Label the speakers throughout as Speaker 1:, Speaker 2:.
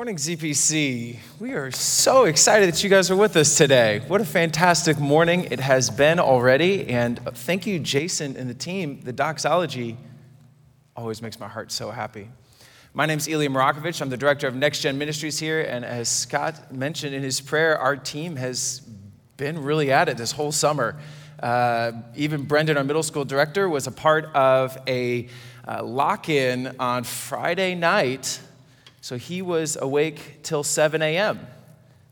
Speaker 1: Morning, ZPC. We are so excited that you guys are with us today. What a fantastic morning it has been already. And thank you, Jason and the team. The doxology always makes my heart so happy. My name is Ilya Marakovich. I'm the director of Next Gen Ministries here. And as Scott mentioned in his prayer, our team has been really at it this whole summer. Uh, even Brendan, our middle school director, was a part of a uh, lock in on Friday night so he was awake till 7 a.m.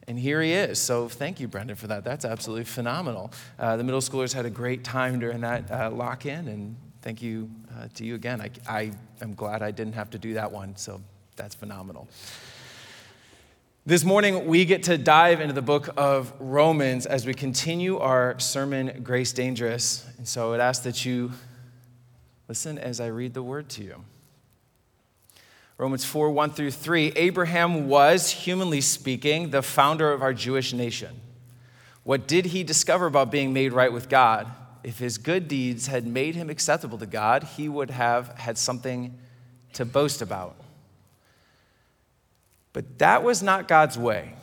Speaker 1: And here he is. So thank you, Brendan, for that. That's absolutely phenomenal. Uh, the middle schoolers had a great time during that uh, lock in, and thank you uh, to you again. I, I am glad I didn't have to do that one, so that's phenomenal. This morning, we get to dive into the book of Romans as we continue our sermon, Grace Dangerous. And so I would ask that you listen as I read the word to you. Romans 4 1 through 3. Abraham was, humanly speaking, the founder of our Jewish nation. What did he discover about being made right with God? If his good deeds had made him acceptable to God, he would have had something to boast about. But that was not God's way.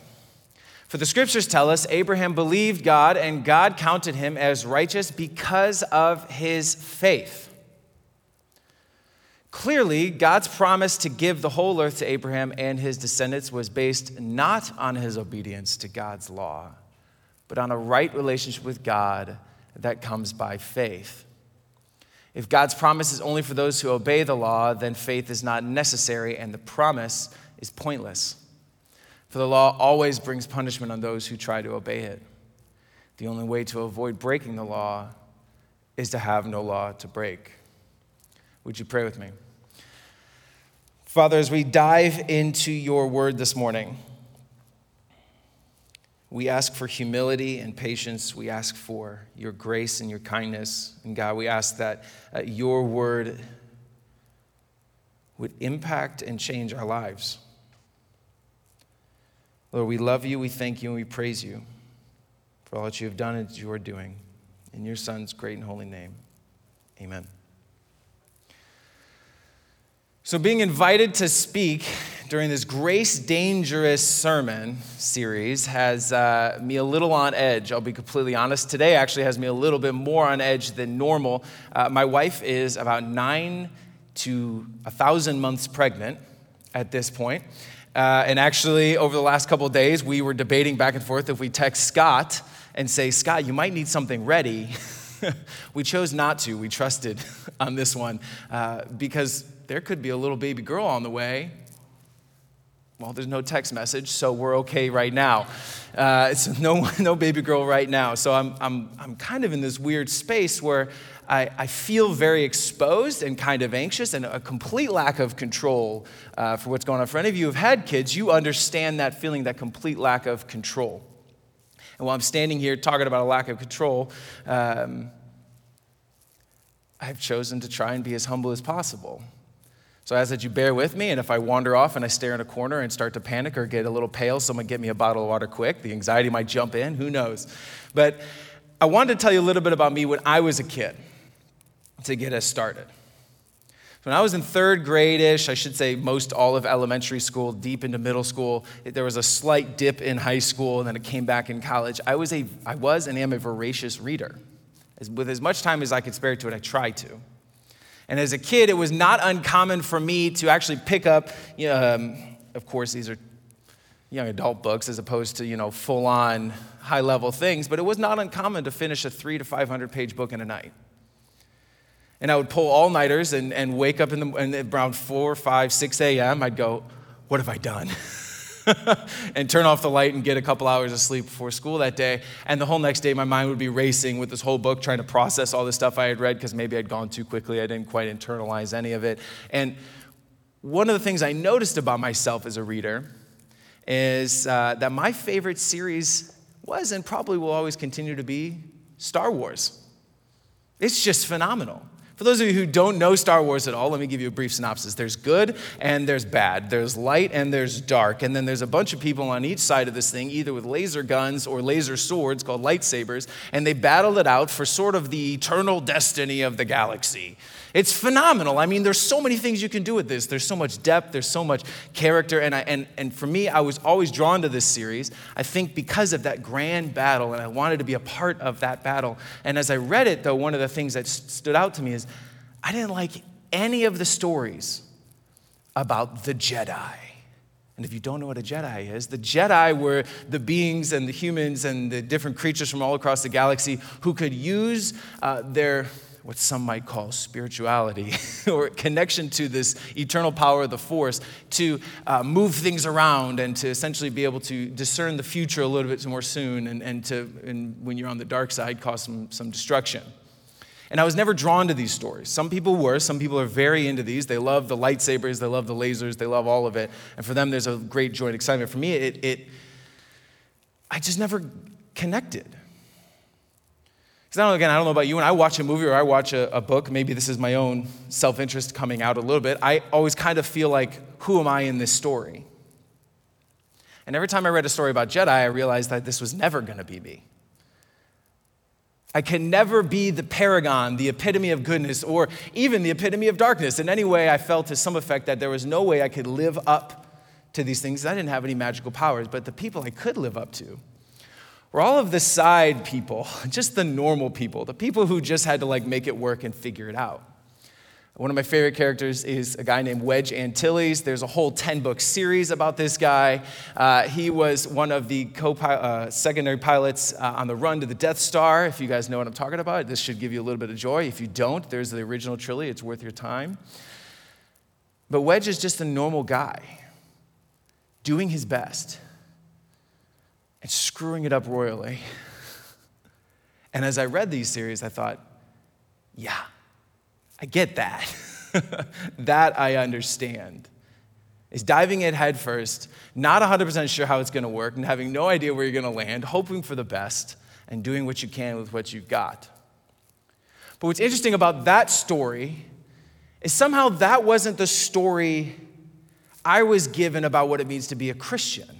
Speaker 1: For the scriptures tell us Abraham believed God, and God counted him as righteous because of his faith. Clearly, God's promise to give the whole earth to Abraham and his descendants was based not on his obedience to God's law, but on a right relationship with God that comes by faith. If God's promise is only for those who obey the law, then faith is not necessary and the promise is pointless. For the law always brings punishment on those who try to obey it. The only way to avoid breaking the law is to have no law to break. Would you pray with me? Father, as we dive into your word this morning, we ask for humility and patience. We ask for your grace and your kindness. And God, we ask that uh, your word would impact and change our lives. Lord, we love you, we thank you, and we praise you for all that you have done and you are doing. In your Son's great and holy name, amen. So, being invited to speak during this Grace Dangerous sermon series has uh, me a little on edge. I'll be completely honest. Today actually has me a little bit more on edge than normal. Uh, my wife is about nine to a thousand months pregnant at this point. Uh, and actually, over the last couple days, we were debating back and forth if we text Scott and say, Scott, you might need something ready. we chose not to. We trusted on this one uh, because there could be a little baby girl on the way. Well, there's no text message, so we're okay right now. Uh, it's no, no baby girl right now. So I'm, I'm, I'm kind of in this weird space where I, I feel very exposed and kind of anxious and a complete lack of control uh, for what's going on. For any of you who've had kids, you understand that feeling, that complete lack of control. And while I'm standing here talking about a lack of control, um, I've chosen to try and be as humble as possible. So I ask that you bear with me, and if I wander off and I stare in a corner and start to panic or get a little pale, someone get me a bottle of water quick. The anxiety might jump in, who knows? But I wanted to tell you a little bit about me when I was a kid to get us started. When I was in third grade ish, I should say most all of elementary school, deep into middle school, there was a slight dip in high school, and then it came back in college. I was, a, I was and am a voracious reader. As, with as much time as I could spare to it, I try to. And as a kid, it was not uncommon for me to actually pick up, you know, um, of course, these are young adult books as opposed to, you know, full on high level things, but it was not uncommon to finish a three to 500 page book in a night. And I would pull all nighters and, and wake up in the, and around 4, 5, 6 a.m. I'd go, What have I done? and turn off the light and get a couple hours of sleep before school that day. And the whole next day, my mind would be racing with this whole book, trying to process all the stuff I had read because maybe I'd gone too quickly. I didn't quite internalize any of it. And one of the things I noticed about myself as a reader is uh, that my favorite series was and probably will always continue to be Star Wars. It's just phenomenal. For those of you who don't know Star Wars at all, let me give you a brief synopsis. There's good and there's bad. There's light and there's dark. And then there's a bunch of people on each side of this thing, either with laser guns or laser swords called lightsabers, and they battle it out for sort of the eternal destiny of the galaxy. It's phenomenal. I mean, there's so many things you can do with this. There's so much depth, there's so much character. And, I, and, and for me, I was always drawn to this series, I think because of that grand battle, and I wanted to be a part of that battle. And as I read it, though, one of the things that stood out to me is I didn't like any of the stories about the Jedi. And if you don't know what a Jedi is, the Jedi were the beings and the humans and the different creatures from all across the galaxy who could use uh, their what some might call spirituality or connection to this eternal power of the force to uh, move things around and to essentially be able to discern the future a little bit more soon and, and to, and when you're on the dark side, cause some, some destruction. And I was never drawn to these stories. Some people were. Some people are very into these. They love the lightsabers, they love the lasers, they love all of it. And for them, there's a great joy and excitement. For me, it, it I just never connected. Because again, I don't know about you, when I watch a movie or I watch a, a book, maybe this is my own self interest coming out a little bit, I always kind of feel like, who am I in this story? And every time I read a story about Jedi, I realized that this was never going to be me. I can never be the paragon, the epitome of goodness, or even the epitome of darkness. In any way, I felt to some effect that there was no way I could live up to these things. I didn't have any magical powers, but the people I could live up to were all of the side people, just the normal people, the people who just had to like make it work and figure it out. One of my favorite characters is a guy named Wedge Antilles. There's a whole 10 book series about this guy. Uh, he was one of the co uh, secondary pilots uh, on the run to the Death Star. If you guys know what I'm talking about, this should give you a little bit of joy. If you don't, there's the original trilogy, it's worth your time. But Wedge is just a normal guy doing his best and screwing it up royally. And as I read these series, I thought, yeah, I get that. that I understand. Is diving in head first, not 100% sure how it's going to work, and having no idea where you're going to land, hoping for the best, and doing what you can with what you've got. But what's interesting about that story is somehow that wasn't the story I was given about what it means to be a Christian.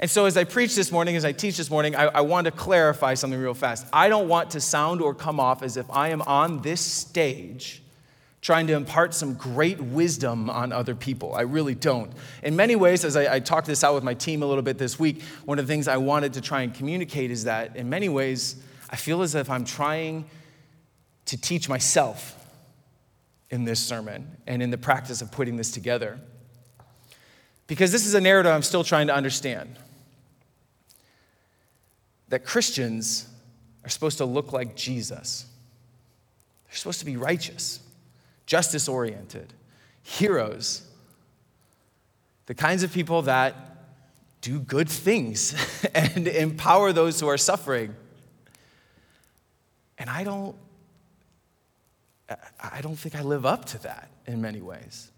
Speaker 1: And so, as I preach this morning, as I teach this morning, I, I, want to clarify something real fast. I don't want to sound or come off as if I am on this stage trying to impart some great wisdom on other people. I really don't. In many ways, as I, I talked this out with my team a little bit this week, one of the things I wanted to try and communicate is that in many ways, I feel as if I'm trying to teach myself in this sermon and in the practice of putting this together. Because this is a narrative I'm still trying to understand that Christians are supposed to look like Jesus. They're supposed to be righteous, justice oriented, heroes, the kinds of people that do good things and empower those who are suffering. And I don't I don't think I live up to that in many ways.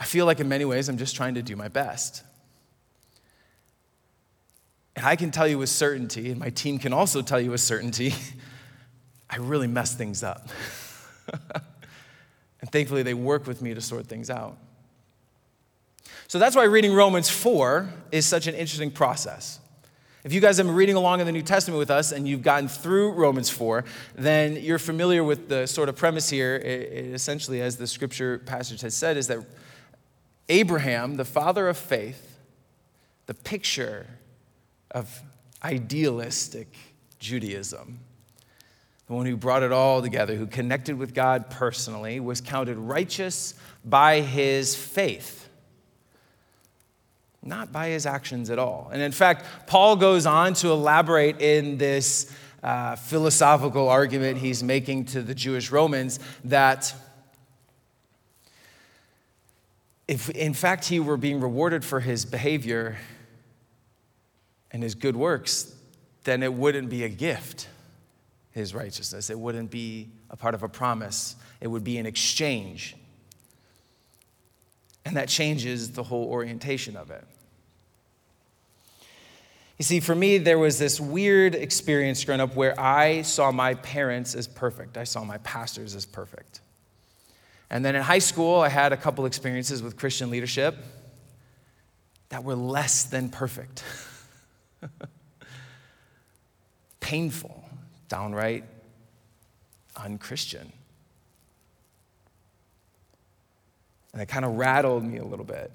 Speaker 1: I feel like in many ways I'm just trying to do my best. And I can tell you with certainty, and my team can also tell you with certainty, I really mess things up. and thankfully, they work with me to sort things out. So that's why reading Romans 4 is such an interesting process. If you guys have been reading along in the New Testament with us and you've gotten through Romans 4, then you're familiar with the sort of premise here. It, it essentially, as the scripture passage has said, is that Abraham, the father of faith, the picture of idealistic Judaism. The one who brought it all together, who connected with God personally, was counted righteous by his faith, not by his actions at all. And in fact, Paul goes on to elaborate in this uh, philosophical argument he's making to the Jewish Romans that if in fact he were being rewarded for his behavior, and his good works, then it wouldn't be a gift, his righteousness. It wouldn't be a part of a promise, it would be an exchange. And that changes the whole orientation of it. You see, for me, there was this weird experience growing up where I saw my parents as perfect. I saw my pastors as perfect. And then in high school, I had a couple experiences with Christian leadership that were less than perfect. Painful, downright unchristian. And it kind of rattled me a little bit.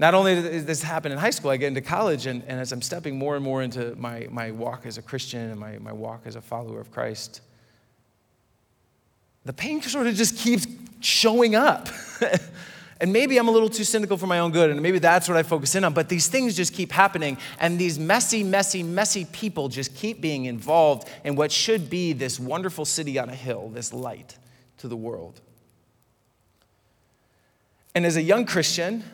Speaker 1: Not only did this happen in high school, I get into college, and, and as I'm stepping more and more into my, my walk as a Christian and my, my walk as a follower of Christ, the pain sort of just keeps showing up. and maybe I'm a little too cynical for my own good, and maybe that's what I focus in on, but these things just keep happening, and these messy, messy, messy people just keep being involved in what should be this wonderful city on a hill, this light to the world. And as a young Christian,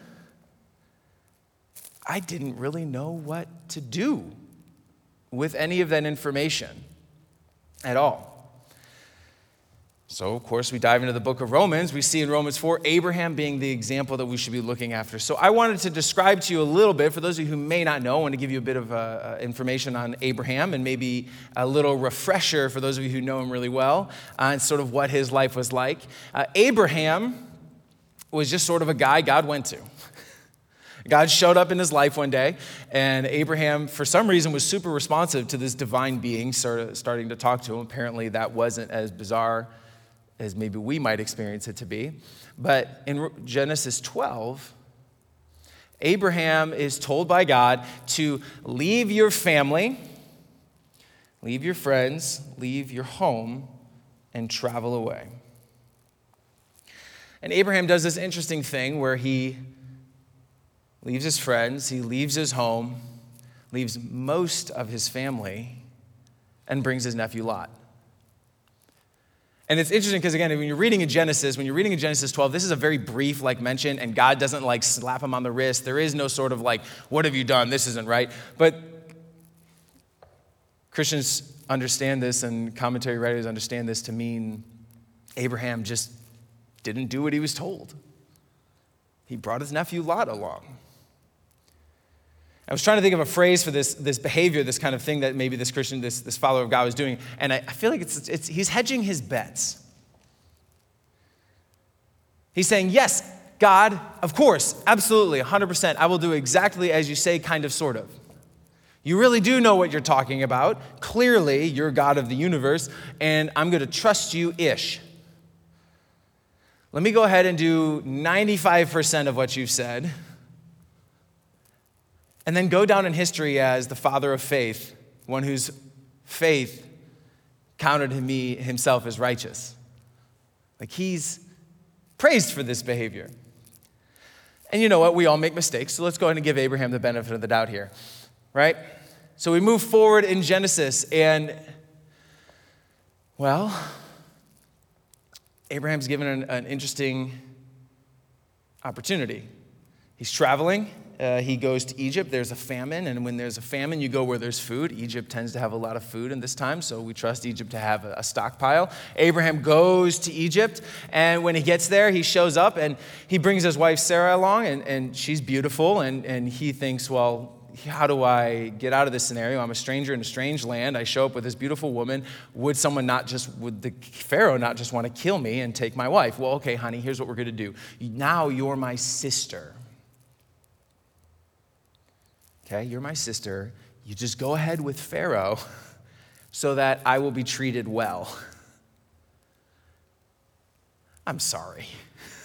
Speaker 1: I didn't really know what to do with any of that information at all. So, of course, we dive into the book of Romans. We see in Romans 4 Abraham being the example that we should be looking after. So, I wanted to describe to you a little bit, for those of you who may not know, I want to give you a bit of uh, uh, information on Abraham and maybe a little refresher for those of you who know him really well on sort of what his life was like. Uh, Abraham was just sort of a guy God went to. God showed up in his life one day, and Abraham, for some reason, was super responsive to this divine being starting to talk to him. Apparently, that wasn't as bizarre as maybe we might experience it to be. But in Genesis 12, Abraham is told by God to leave your family, leave your friends, leave your home, and travel away. And Abraham does this interesting thing where he leaves his friends, he leaves his home, leaves most of his family, and brings his nephew Lot. And it's interesting because, again, when you're reading in Genesis, when you're reading in Genesis 12, this is a very brief, like, mention, and God doesn't, like, slap him on the wrist. There is no sort of, like, what have you done? This isn't right. But Christians understand this, and commentary writers understand this to mean Abraham just didn't do what he was told. He brought his nephew Lot along. I was trying to think of a phrase for this, this behavior, this kind of thing that maybe this Christian, this, this follower of God was doing, and I, I feel like it's, it's, he's hedging his bets. He's saying, Yes, God, of course, absolutely, 100%, I will do exactly as you say, kind of, sort of. You really do know what you're talking about. Clearly, you're God of the universe, and I'm going to trust you ish. Let me go ahead and do 95% of what you've said and then go down in history as the father of faith, one whose faith counted me himself as righteous. Like he's praised for this behavior. And you know what? We all make mistakes, so let's go ahead and give Abraham the benefit of the doubt here, right? So we move forward in Genesis, and well, Abraham's given an, an interesting opportunity. He's traveling, uh, he goes to Egypt. There's a famine, and when there's a famine, you go where there's food. Egypt tends to have a lot of food in this time, so we trust Egypt to have a, a stockpile. Abraham goes to Egypt, and when he gets there, he shows up and he brings his wife Sarah along, and, and she's beautiful, and, and he thinks, well, how do I get out of this scenario? I'm a stranger in a strange land. I show up with this beautiful woman. Would someone not just, would the Pharaoh not just want to kill me and take my wife? Well, okay, honey, here's what we're going to do. Now you're my sister. Okay, you're my sister. You just go ahead with Pharaoh so that I will be treated well. I'm sorry.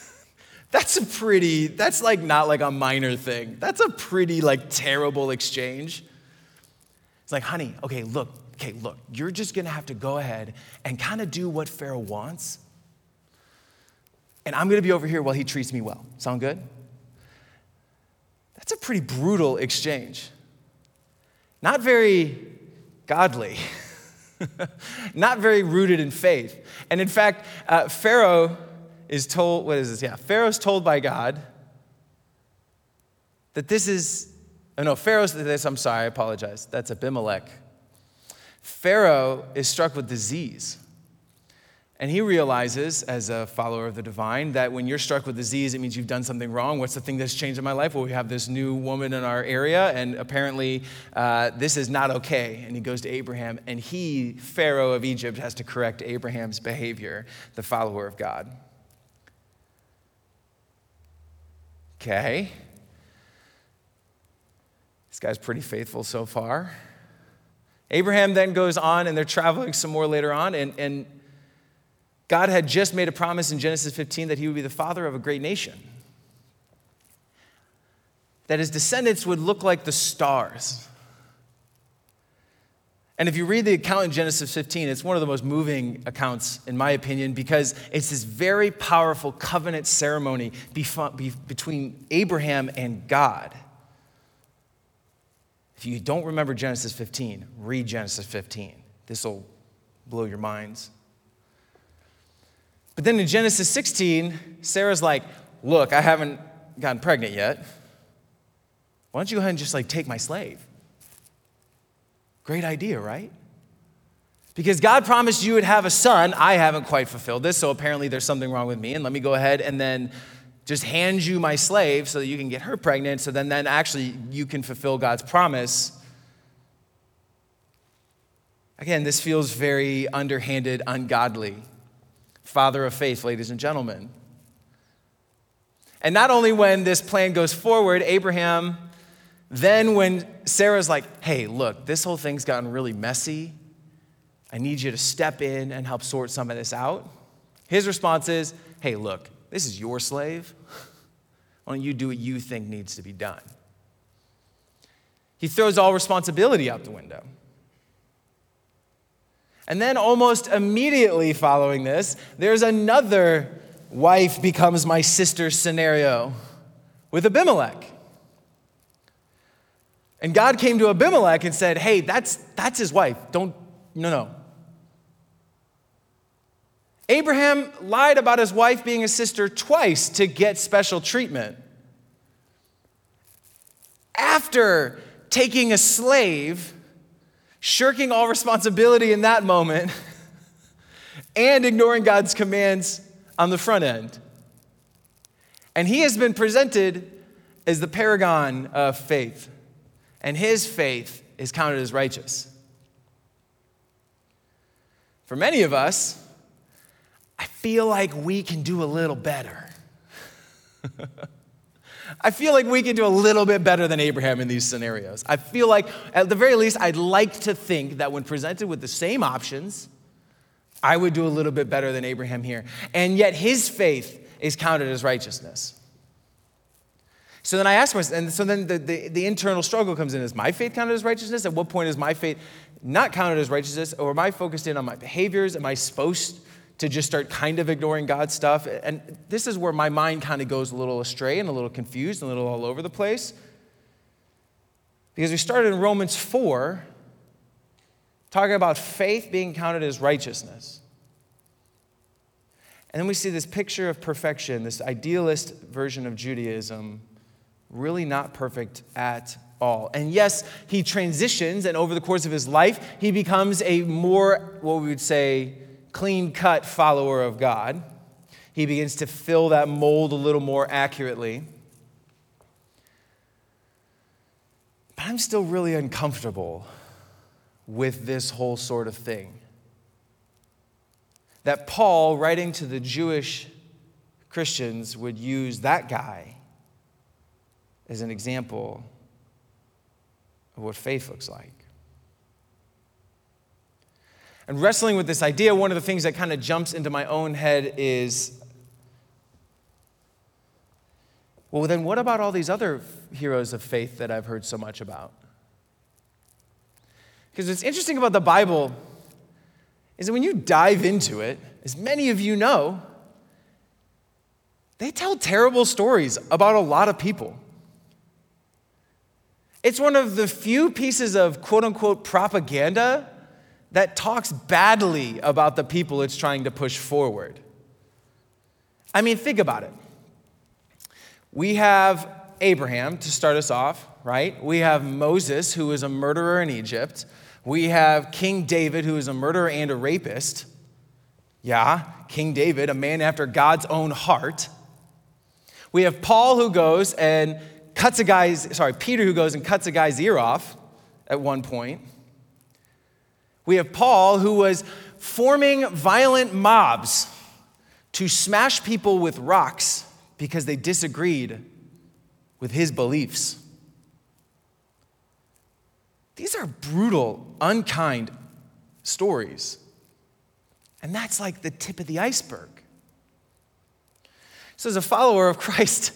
Speaker 1: That's a pretty, that's like not like a minor thing. That's a pretty like terrible exchange. It's like, honey, okay, look, okay, look, you're just gonna have to go ahead and kind of do what Pharaoh wants. And I'm gonna be over here while he treats me well. Sound good? That's a pretty brutal exchange. Not very godly, not very rooted in faith. And in fact, uh, Pharaoh is told, what is this? Yeah, Pharaoh's told by God that this is, oh no, Pharaoh's this, I'm sorry, I apologize. That's Abimelech. Pharaoh is struck with disease. And he realizes, as a follower of the divine, that when you're struck with disease, it means you've done something wrong. What's the thing that's changed in my life? Well, we have this new woman in our area, and apparently uh, this is not okay. And he goes to Abraham, and he, Pharaoh of Egypt, has to correct Abraham's behavior, the follower of God. Okay. This guy's pretty faithful so far. Abraham then goes on, and they're traveling some more later on, and, and God had just made a promise in Genesis 15 that he would be the father of a great nation, that his descendants would look like the stars. And if you read the account in Genesis 15, it's one of the most moving accounts, in my opinion, because it's this very powerful covenant ceremony between Abraham and God. If you don't remember Genesis 15, read Genesis 15. This will blow your minds. But then in Genesis 16, Sarah's like, Look, I haven't gotten pregnant yet. Why don't you go ahead and just like take my slave? Great idea, right? Because God promised you would have a son. I haven't quite fulfilled this, so apparently there's something wrong with me. And let me go ahead and then just hand you my slave so that you can get her pregnant, so then, then actually you can fulfill God's promise. Again, this feels very underhanded, ungodly father of faith, ladies and gentlemen. And not only when this plan goes forward, Abraham, then when Sarah's like, hey, look, this whole thing's gotten really messy. I need you to step in and help sort some of this out. His response is, hey, look, this is your slave. Why don't you do what you think needs to be done? He throws all responsibility out the window. And then, almost immediately following this, there's another wife becomes my sister scenario with Abimelech. And God came to Abimelech and said, Hey, that's, that's his wife. Don't, no, no. Abraham lied about his wife being a sister twice to get special treatment. After taking a slave shirking all responsibility in that moment, and ignoring God's commands on the front end. And he has been presented as the paragon of faith, and his faith is counted as righteous. For many of us, I feel like we can do a little better. I feel like we can do a little bit better than Abraham in these scenarios. I feel like, at the very least, I'd like to think that when presented with the same options, I would do a little bit better than Abraham here. And yet, his faith is counted as righteousness. So then I ask myself, and so then the, the, the, internal struggle comes in is my faith counted as righteousness? At what point is my faith not counted as righteousness? Or am I focused in on my behaviors? Am I supposed to just start kind of ignoring God's stuff. And this is where my mind kind of goes a little astray and a little confused and a little all over the place. Because we started in Romans 4 talking about faith being counted as righteousness. And then we see this picture of perfection, this idealist version of Judaism, really not perfect at all. And yes, he transitions, and over the course of his life, he becomes a more, what we would say, clean cut follower of God. He begins to fill that mold a little more accurately. But I'm still really uncomfortable with this whole sort of thing. That Paul, writing to the Jewish Christians, would use that guy as an example of what faith looks like. And wrestling with this idea, one of the things that kind of jumps into my own head is well, then what about all these other heroes of faith that I've heard so much about? Because what's interesting about the Bible is that when you dive into it, as many of you know, they tell terrible stories about a lot of people. It's one of the few pieces of quote unquote propaganda that talks badly about the people it's trying to push forward. I mean, think about it. We have Abraham to start us off, right? We have Moses, who is a murderer in Egypt. We have King David, who is a murderer and a rapist. Yeah, King David, a man after God's own heart. We have Paul who goes and cuts a guy's, sorry, Peter who goes and cuts a guy's ear off at one point. We have Paul who was forming violent mobs to smash people with rocks because they disagreed with his beliefs. These are brutal, unkind stories. And that's like the tip of the iceberg. So, as a follower of Christ,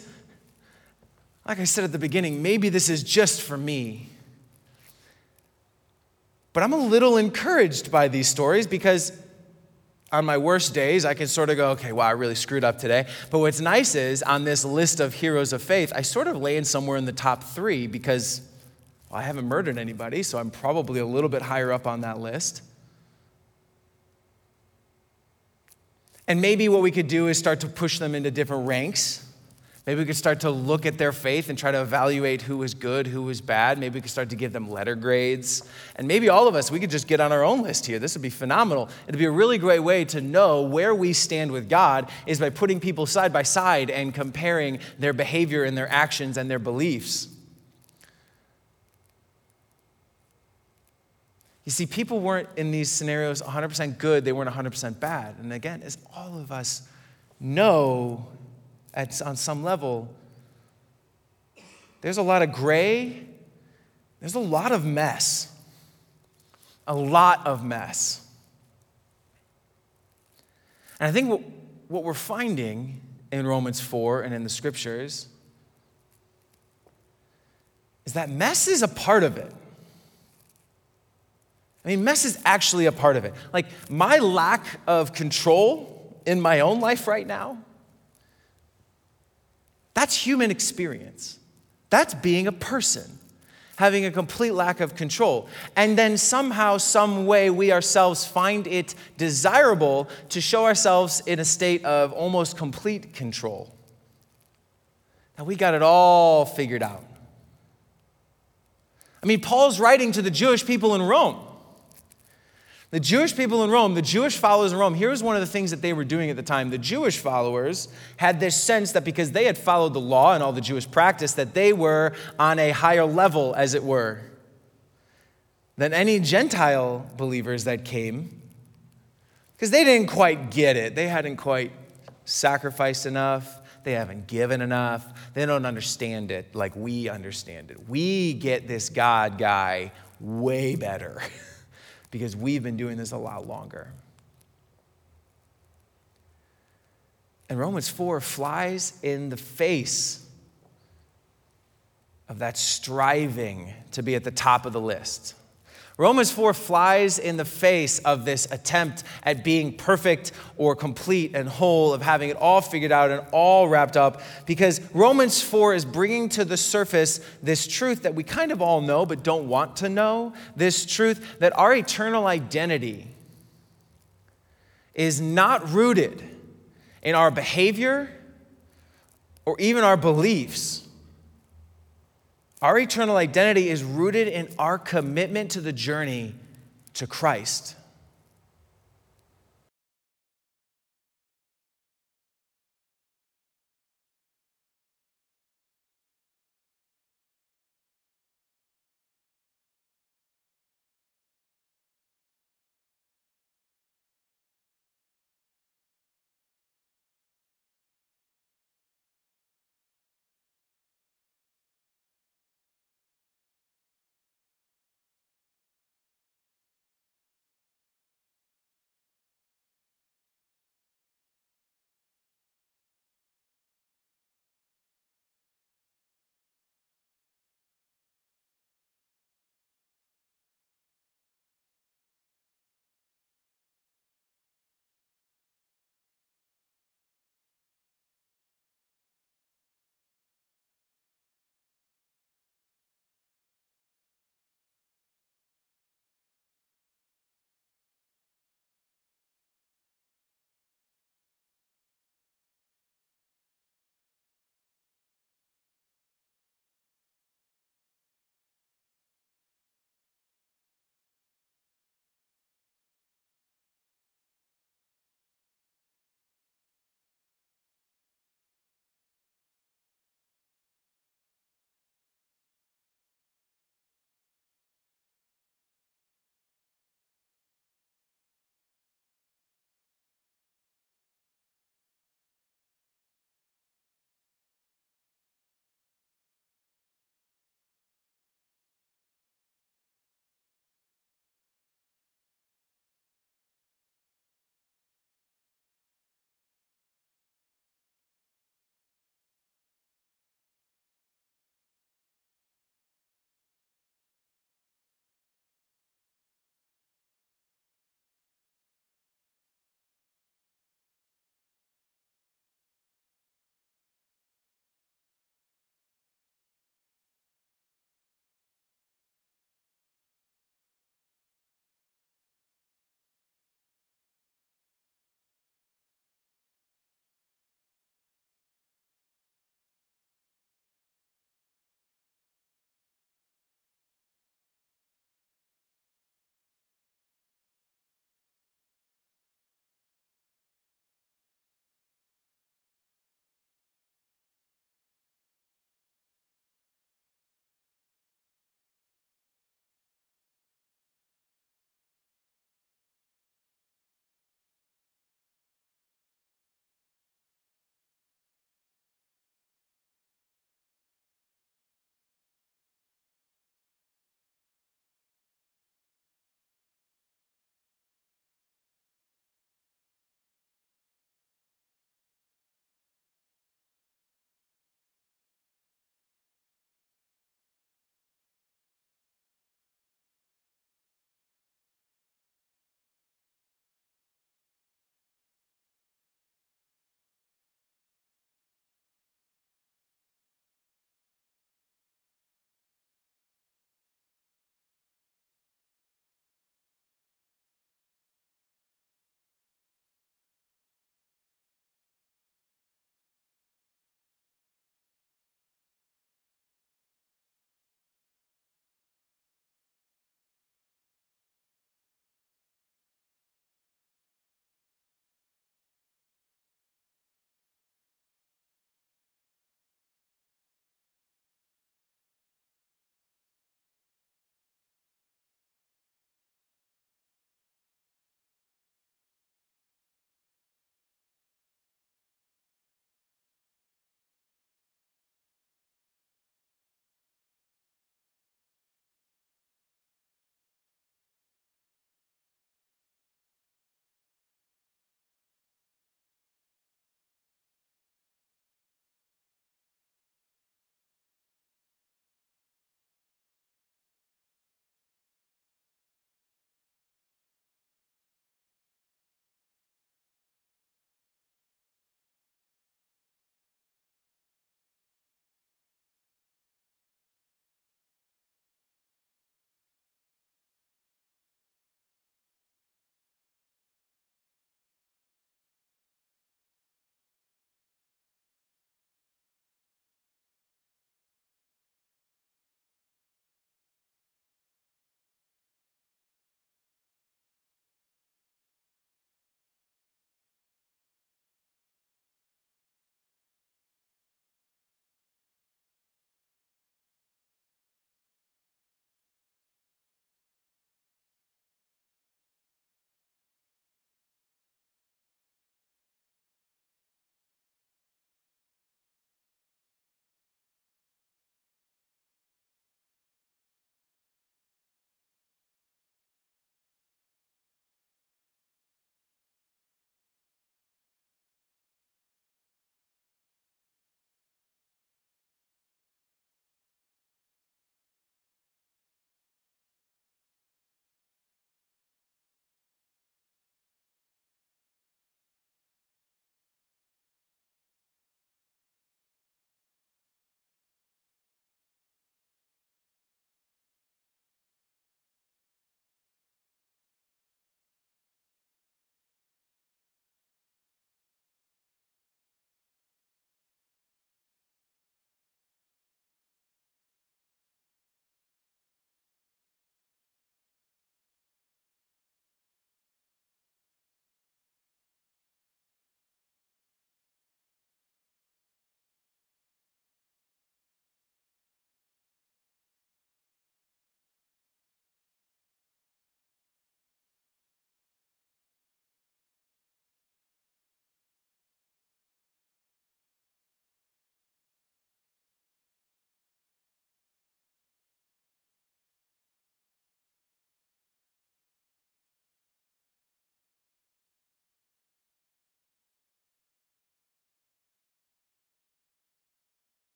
Speaker 1: like I said at the beginning, maybe this is just for me. But I'm a little encouraged by these stories because on my worst days, I can sort of go, okay, wow, I really screwed up today. But what's nice is on this list of heroes of faith, I sort of land somewhere in the top three because well, I haven't murdered anybody, so I'm probably a little bit higher up on that list. And maybe what we could do is start to push them into different ranks. Maybe we could start to look at their faith and try to evaluate who was good, who was bad. Maybe we could start to give them letter grades. And maybe all of us, we could just get on our own list here. This would be phenomenal. It'd be a really great way to know where we stand with God is by putting people side by side and comparing their behavior and their actions and their beliefs. You see, people weren't in these scenarios 100% good, they weren't 100% bad. And again, as all of us know at, on some level, there's a lot of gray, there's a lot of mess. A lot of mess. And I think what, what we're finding in Romans 4 and in the scriptures is that mess is a part of it. I mean, mess is actually a part of it. Like, my lack of control in my own life right now, that's human experience. That's being a person, having a complete lack of control. And then somehow, some way, we ourselves find it desirable to show ourselves in a state of almost complete control. Now, we got it all figured out. I mean, Paul's writing to the Jewish people in Rome. The Jewish people in Rome, the Jewish followers in Rome, here's one of the things that they were doing at the time. The Jewish followers had this sense that because they had followed the law and all the Jewish practice, that they were on a higher level, as it were, than any Gentile believers that came. Because they didn't quite get it. They hadn't quite sacrificed enough. They haven't given enough. They don't understand it like we understand it. We get this God guy way better. because we've been doing this a lot longer. And Romans 4 flies in the face of that striving to be at the top of the list. Romans 4 flies in the face of this attempt at being perfect or complete and whole, of having it all figured out and all wrapped up, because Romans 4 is bringing to the surface this truth that we kind of all know but don't want to know this truth that our eternal identity is not rooted in our behavior or even our beliefs our eternal identity is rooted in our commitment to the journey to Christ.